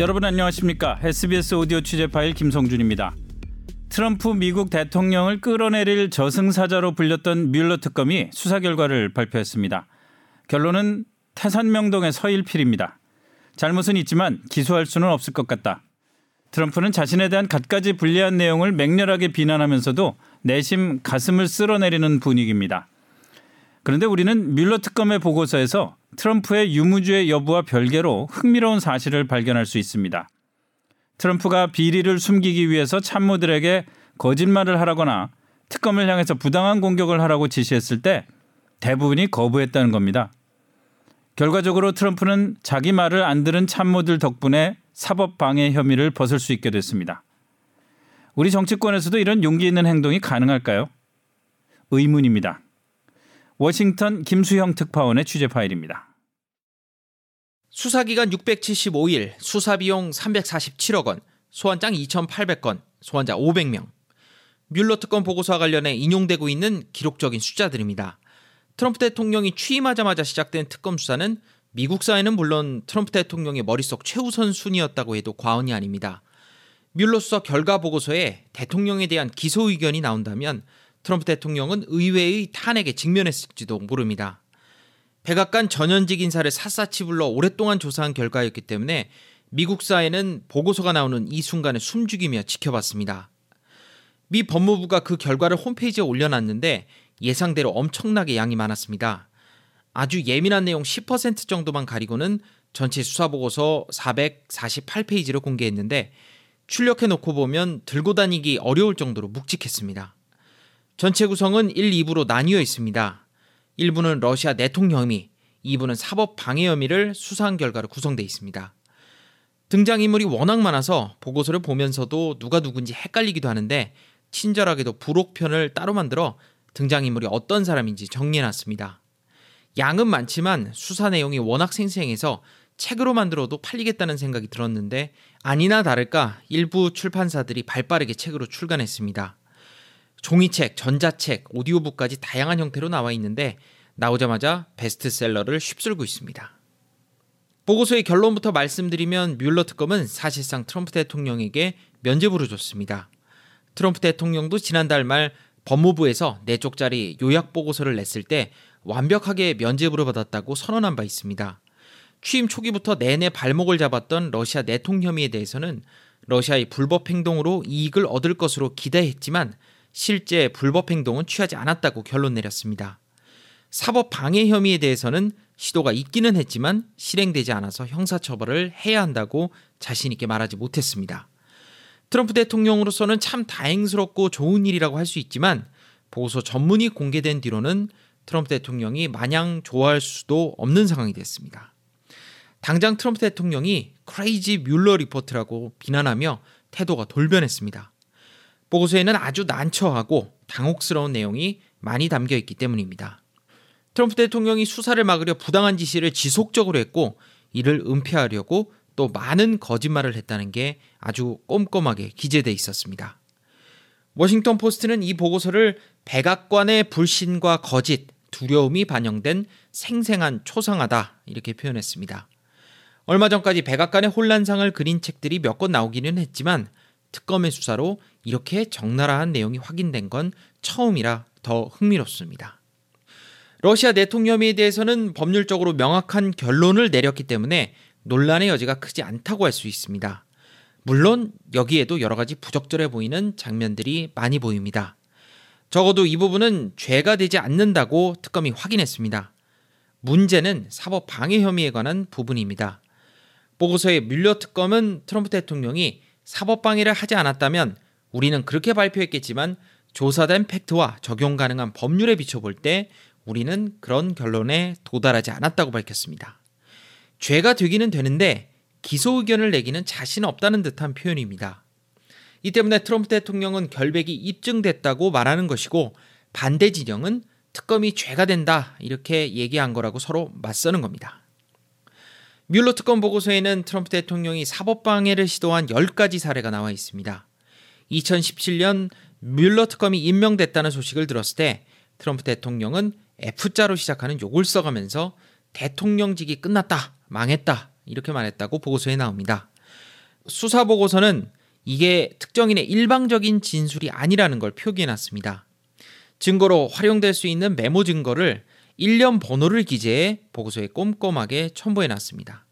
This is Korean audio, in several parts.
여러분 안녕하십니까? SBS 오디오 취재 파일 김성준입니다. 트럼프 미국 대통령을 끌어내릴 저승사자로 불렸던 뮬러 특검이 수사 결과를 발표했습니다. 결론은 태산명동의 서일필입니다. 잘못은 있지만 기소할 수는 없을 것 같다. 트럼프는 자신에 대한 갖가지 불리한 내용을 맹렬하게 비난하면서도 내심 가슴을 쓸어내리는 분위기입니다. 그런데 우리는 뮬러 특검의 보고서에서 트럼프의 유무죄 여부와 별개로 흥미로운 사실을 발견할 수 있습니다. 트럼프가 비리를 숨기기 위해서 참모들에게 거짓말을 하라거나 특검을 향해서 부당한 공격을 하라고 지시했을 때 대부분이 거부했다는 겁니다. 결과적으로 트럼프는 자기 말을 안 들은 참모들 덕분에 사법 방해 혐의를 벗을 수 있게 됐습니다. 우리 정치권에서도 이런 용기 있는 행동이 가능할까요? 의문입니다. 워싱턴 김수형 특파원의 취재 파일입니다. 수사기간 675일, 수사비용 347억 원, 소환장 2,800건, 소환자 500명. 뮬러 특검 보고서와 관련해 인용되고 있는 기록적인 숫자들입니다. 트럼프 대통령이 취임하자마자 시작된 특검 수사는 미국 사회는 물론 트럼프 대통령의 머릿속 최우선 순위였다고 해도 과언이 아닙니다. 수사 결과 보고서에 대통령에 대한 기소 의견이 나온다면 트럼프 대통령은 의회의 탄핵에 직면했을지도 모릅니다. 백악관 전현직 인사를 샅샅이 불러 오랫동안 조사한 결과였기 때문에 미국 사회는 보고서가 나오는 이 순간을 숨죽이며 지켜봤습니다. 미 법무부가 그 결과를 홈페이지에 올려놨는데 예상대로 엄청나게 양이 많았습니다. 아주 예민한 내용 10% 정도만 가리고는 전체 수사보고서 448페이지를 공개했는데 출력해 놓고 보면 들고 다니기 어려울 정도로 묵직했습니다. 전체 구성은 1, 2부로 나뉘어 있습니다. 1부는 러시아 내통 혐의, 2부는 사법 방해 혐의를 수사한 결과로 구성되어 있습니다. 등장인물이 워낙 많아서 보고서를 보면서도 누가 누군지 헷갈리기도 하는데 친절하게도 부록편을 따로 만들어 등장인물이 어떤 사람인지 정리해놨습니다. 양은 많지만 수사 내용이 워낙 생생해서 책으로 만들어도 팔리겠다는 생각이 들었는데 아니나 다를까 일부 출판사들이 발빠르게 책으로 출간했습니다. 종이책, 전자책, 오디오북까지 다양한 형태로 나와 있는데 나오자마자 베스트셀러를 휩쓸고 있습니다. 보고서의 결론부터 말씀드리면 뮬러 특검은 사실상 트럼프 대통령에게 면죄부를 줬습니다. 트럼프 대통령도 지난달 말 법무부에서 4쪽짜리 요약 보고서를 냈을 때 완벽하게 면죄부를 받았다고 선언한 바 있습니다. 취임 초기부터 내내 발목을 잡았던 러시아 내통 혐의에 대해서는 러시아의 불법 행동으로 이익을 얻을 것으로 기대했지만 실제 불법 행동은 취하지 않았다고 결론 내렸습니다. 사법 방해 혐의에 대해서는 시도가 있기는 했지만 실행되지 않아서 형사처벌을 해야 한다고 자신있게 말하지 못했습니다. 트럼프 대통령으로서는 참 다행스럽고 좋은 일이라고 할 수 있지만 보고서 전문이 공개된 뒤로는 트럼프 대통령이 마냥 좋아할 수도 없는 상황이 됐습니다. 당장 트럼프 대통령이 crazy Mueller report라고 비난하며 태도가 돌변했습니다. 보고서에는 아주 난처하고 당혹스러운 내용이 많이 담겨 있기 때문입니다. 트럼프 대통령이 수사를 막으려 부당한 지시를 지속적으로 했고 이를 은폐하려고 또 많은 거짓말을 했다는 게 아주 꼼꼼하게 기재돼 있었습니다. 워싱턴 포스트는 이 보고서를 백악관의 불신과 거짓, 두려움이 반영된 생생한 초상하다 이렇게 표현했습니다. 얼마 전까지 백악관의 혼란상을 그린 책들이 몇 권 나오기는 했지만 특검의 수사로 이렇게 적나라한 내용이 확인된 건 처음이라 더 흥미롭습니다. 러시아 혐의에 대해서는 법률적으로 명확한 결론을 내렸기 때문에 논란의 여지가 크지 않다고 할 수 있습니다. 물론 여기에도 여러 가지 부적절해 보이는 장면들이 많이 보입니다. 적어도 이 부분은 죄가 되지 않는다고 특검이 확인했습니다. 문제는 사법 방해 혐의에 관한 부분입니다. 보고서의 뮬러 특검은 트럼프 대통령이 사법 방해를 하지 않았다면 우리는 그렇게 발표했겠지만 조사된 팩트와 적용 가능한 법률에 비춰볼 때 우리는 그런 결론에 도달하지 않았다고 밝혔습니다. 죄가 되기는 되는데 기소 의견을 내기는 자신 없다는 듯한 표현입니다. 이 때문에 트럼프 대통령은 결백이 입증됐다고 말하는 것이고 반대 진영은 특검이 죄가 된다 이렇게 얘기한 거라고 서로 맞서는 겁니다. 뮬러 특검 보고서에는 트럼프 대통령이 사법 방해를 시도한 10가지 사례가 나와 있습니다. 2017년 뮬러 특검이 임명됐다는 소식을 들었을 때 트럼프 대통령은 F자로 시작하는 욕을 써가면서 대통령직이 끝났다, 망했다 이렇게 말했다고 보고서에 나옵니다. 수사 보고서는 이게 특정인의 일방적인 진술이 아니라는 걸 표기해 놨습니다. 증거로 활용될 수 있는 메모 증거를 1년 번호를 기재해 보고서에 꼼꼼하게 첨부해 놨습니다.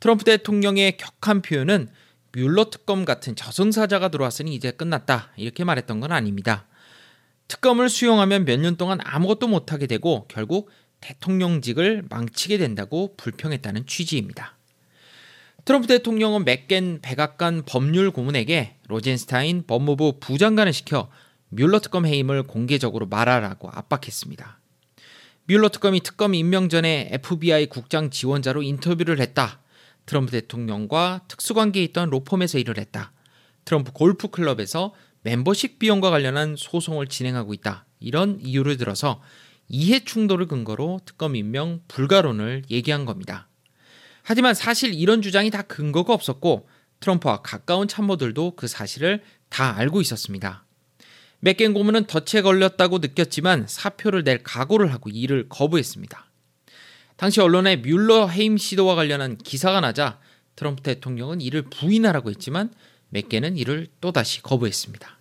트럼프 대통령의 격한 표현은 뮬러 특검 같은 저승사자가 들어왔으니 이제 끝났다 이렇게 말했던 건 아닙니다. 특검을 수용하면 몇 년 동안 아무것도 못하게 되고 결국 대통령직을 망치게 된다고 불평했다는 취지입니다. 트럼프 대통령은 맥겐 백악관 법률 고문에게 로젠스타인 법무부 부장관을 시켜 뮬러 특검 해임을 공개적으로 말하라고 압박했습니다. 뮬러 특검이 특검 임명 전에 FBI 국장 지원자로 인터뷰를 했다. 트럼프 대통령과 특수관계에 있던 로펌에서 일을 했다. 트럼프 골프 클럽에서 멤버십 비용과 관련한 소송을 진행하고 있다. 이런 이유를 들어서 이해 충돌을 근거로 특검 임명 불가론을 얘기한 겁니다. 하지만 사실 이런 주장이 다 근거가 없었고 트럼프와 가까운 참모들도 그 사실을 다 알고 있었습니다. 맥겐 고문은 덫에 걸렸다고 느꼈지만 사표를 낼 각오를 하고 일을 거부했습니다. 당시 언론에 뮬러 해임 시도와 관련한 기사가 나자 트럼프 대통령은 이를 부인하라고 했지만 맥겐은 이를 또다시 거부했습니다.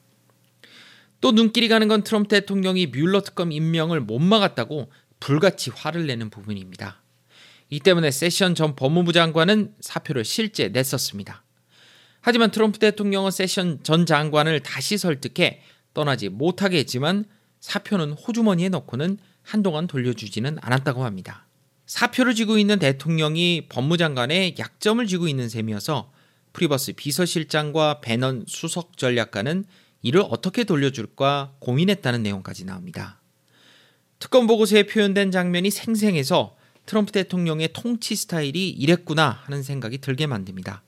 또 눈길이 가는 건 트럼프 대통령이 뮬러 특검 임명을 못 막았다고 불같이 화를 내는 부분입니다. 이 때문에 세션 전 법무부 장관은 사표를 실제 냈었습니다. 하지만 트럼프 대통령은 세션 전 장관을 다시 설득해 떠나지 못하게 했지만 사표는 호주머니에 넣고는 한동안 돌려주지는 않았다고 합니다. 사표를 쥐고 있는 대통령이 법무장관에 약점을 쥐고 있는 셈이어서 프리버스 비서실장과 배넌 수석 전략가는 이를 어떻게 돌려줄까 고민했다는 내용까지 나옵니다. 특검 보고서에 표현된 장면이 생생해서 트럼프 대통령의 통치 스타일이 이랬구나 하는 생각이 들게 만듭니다.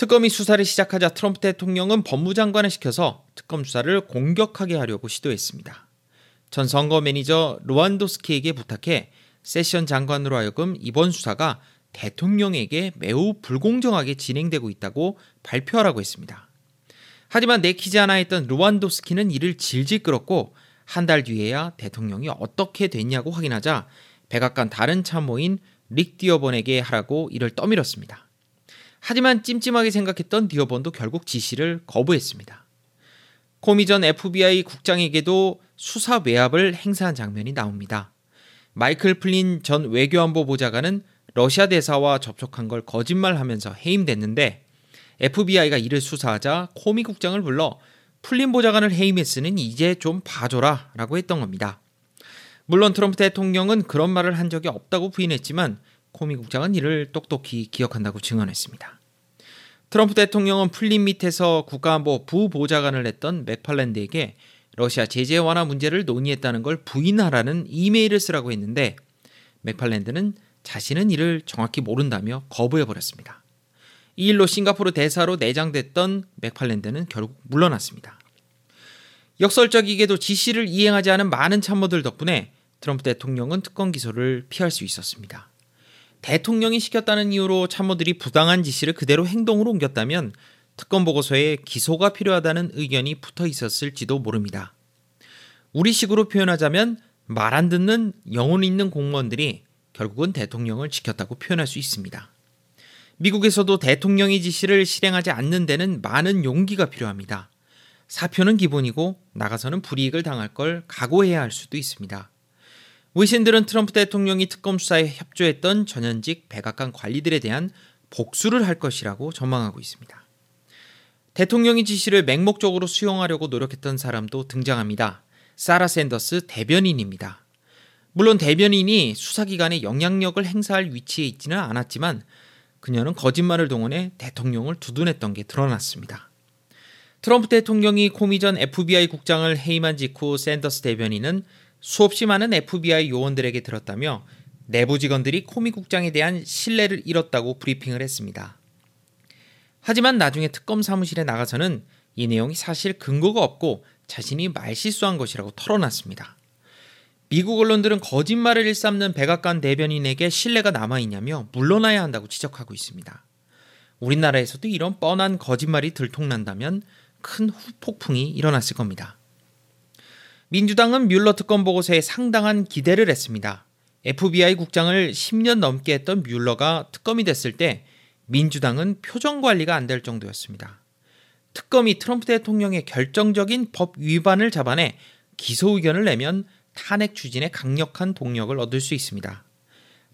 특검이 수사를 시작하자 트럼프 대통령은 법무장관을 시켜서 특검 수사를 공격하게 하려고 시도했습니다. 전 선거 매니저 루안도스키에게 부탁해 세션 장관으로 하여금 이번 수사가 대통령에게 매우 불공정하게 진행되고 있다고 발표하라고 했습니다. 하지만 내키지 않아 했던 르완도스키는 이를 질질 끌었고 한 달 뒤에야 대통령이 어떻게 됐냐고 확인하자 백악관 다른 참모인 릭 디어번에게 하라고 이를 떠밀었습니다. 하지만 찜찜하게 생각했던 디어번도 결국 지시를 거부했습니다. 코미 전 FBI 국장에게도 수사 외압을 행사한 장면이 나옵니다. 마이클 플린 전 외교안보 보좌관은 러시아 대사와 접촉한 걸 거짓말하면서 해임됐는데 FBI가 이를 수사하자 코미 국장을 불러 플린 보좌관을 해임했으니 이제 좀 봐줘라 라고 했던 겁니다. 물론 트럼프 대통령은 그런 말을 한 적이 없다고 부인했지만 코미 국장은 이를 똑똑히 기억한다고 증언했습니다. 트럼프 대통령은 플린 밑에서 국가안보 부보좌관을 했던 맥팔랜드에게 러시아 제재 완화 문제를 논의했다는 걸 부인하라는 이메일을 쓰라고 했는데 맥팔랜드는 자신은 이를 정확히 모른다며 거부해버렸습니다. 이 일로 싱가포르 대사로 내장됐던 맥팔랜드는 결국 물러났습니다. 역설적이게도 지시를 이행하지 않은 많은 참모들 덕분에 트럼프 대통령은 특검 기소를 피할 수 있었습니다. 대통령이 시켰다는 이유로 참모들이 부당한 지시를 그대로 행동으로 옮겼다면 특검 보고서에 기소가 필요하다는 의견이 붙어 있었을지도 모릅니다. 우리식으로 표현하자면 말 안 듣는 영혼 있는 공무원들이 결국은 대통령을 지켰다고 표현할 수 있습니다. 미국에서도 대통령의 지시를 실행하지 않는 데는 많은 용기가 필요합니다. 사표는 기본이고 나가서는 불이익을 당할 걸 각오해야 할 수도 있습니다. 위신들은 트럼프 대통령이 특검 수사에 협조했던 전현직 백악관 관리들에 대한 복수를 할 것이라고 전망하고 있습니다. 대통령의 지시를 맹목적으로 수용하려고 노력했던 사람도 등장합니다. 사라 샌더스 대변인입니다. 물론 대변인이 수사기관에 영향력을 행사할 위치에 있지는 않았지만 그녀는 거짓말을 동원해 대통령을 두둔했던 게 드러났습니다. 트럼프 대통령이 코미 전 FBI 국장을 해임한 직후 샌더스 대변인은 수없이 많은 FBI 요원들에게 들었다며 내부 직원들이 코미 국장에 대한 신뢰를 잃었다고 브리핑을 했습니다. 하지만 나중에 특검 사무실에 나가서는 이 내용이 사실 근거가 없고 자신이 말실수한 것이라고 털어놨습니다. 미국 언론들은 거짓말을 일삼는 백악관 대변인에게 신뢰가 남아있냐며 물러나야 한다고 지적하고 있습니다. 우리나라에서도 이런 뻔한 거짓말이 들통난다면 큰 후폭풍이 일어났을 겁니다. 민주당은 뮬러 특검 보고서에 상당한 기대를 했습니다. FBI 국장을 10년 넘게 했던 뮬러가 특검이 됐을 때 민주당은 표정 관리가 안 될 정도였습니다. 특검이 트럼프 대통령의 결정적인 법 위반을 잡아내 기소 의견을 내면 탄핵 추진에 강력한 동력을 얻을 수 있습니다.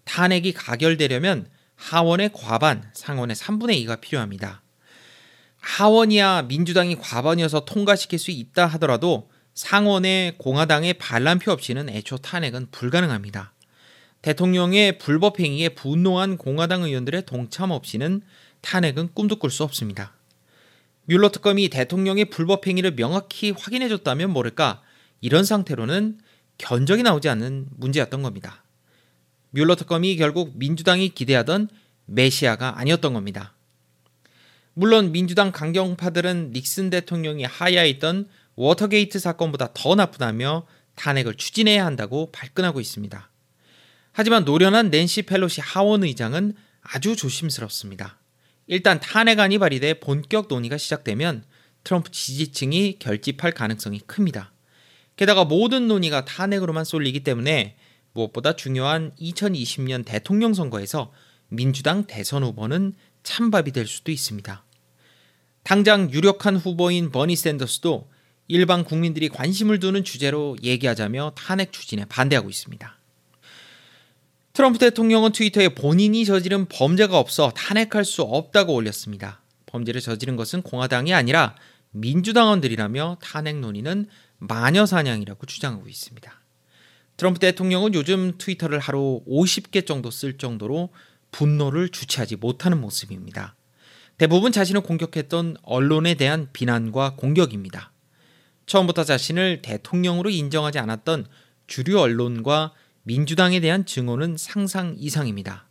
탄핵이 가결되려면 하원의 과반, 상원의 3분의 2가 필요합니다. 하원이야 민주당이 과반이어서 통과시킬 수 있다 하더라도 상원의 공화당의 반란표 없이는 애초 탄핵은 불가능합니다. 대통령의 불법 행위에 분노한 공화당 의원들의 동참 없이는 탄핵은 꿈도 꿀 수 없습니다. 뮬러 특검이 대통령의 불법 행위를 명확히 확인해줬다면 모를까 이런 상태로는 견적이 나오지 않는 문제였던 겁니다. 뮬러 특검이 결국 민주당이 기대하던 메시아가 아니었던 겁니다. 물론 민주당 강경파들은 닉슨 대통령이 하야했던 워터게이트 사건보다 더 나쁘다며 탄핵을 추진해야 한다고 발끈하고 있습니다. 하지만 노련한 낸시 펠로시 하원 의장은 아주 조심스럽습니다. 일단 탄핵안이 발의돼 본격 논의가 시작되면 트럼프 지지층이 결집할 가능성이 큽니다. 게다가 모든 논의가 탄핵으로만 쏠리기 때문에 무엇보다 중요한 2020년 대통령 선거에서 민주당 대선 후보는 찬밥이 될 수도 있습니다. 당장 유력한 후보인 버니 샌더스도 일반 국민들이 관심을 두는 주제로 얘기하자며 탄핵 추진에 반대하고 있습니다. 트럼프 대통령은 트위터에 본인이 저지른 범죄가 없어 탄핵할 수 없다고 올렸습니다. 범죄를 저지른 것은 공화당이 아니라 민주당원들이라며 탄핵 논의는 마녀 사냥이라고 주장하고 있습니다. 트럼프 대통령은 요즘 트위터를 하루 50개 정도 쓸 정도로 분노를 주체하지 못하는 모습입니다. 대부분 자신을 공격했던 언론에 대한 비난과 공격입니다. 처음부터 자신을 대통령으로 인정하지 않았던 주류 언론과 민주당에 대한 증오는 상상 이상입니다.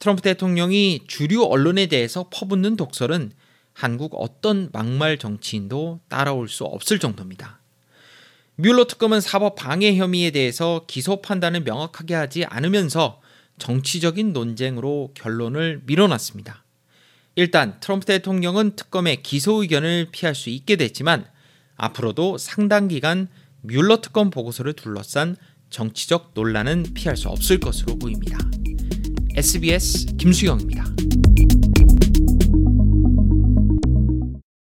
트럼프 대통령이 주류 언론에 대해서 퍼붓는 독설은 한국 어떤 막말 정치인도 따라올 수 없을 정도입니다. 뮬러 특검은 사법 방해 혐의에 대해서 기소 판단을 명확하게 하지 않으면서 정치적인 논쟁으로 결론을 밀어놨습니다. 일단 트럼프 대통령은 특검의 기소 의견을 피할 수 있게 됐지만 앞으로도 상당 기간 뮬러 특검 보고서를 둘러싼 정치적 논란은 피할 수 없을 것으로 보입니다. SBS 김수영입니다.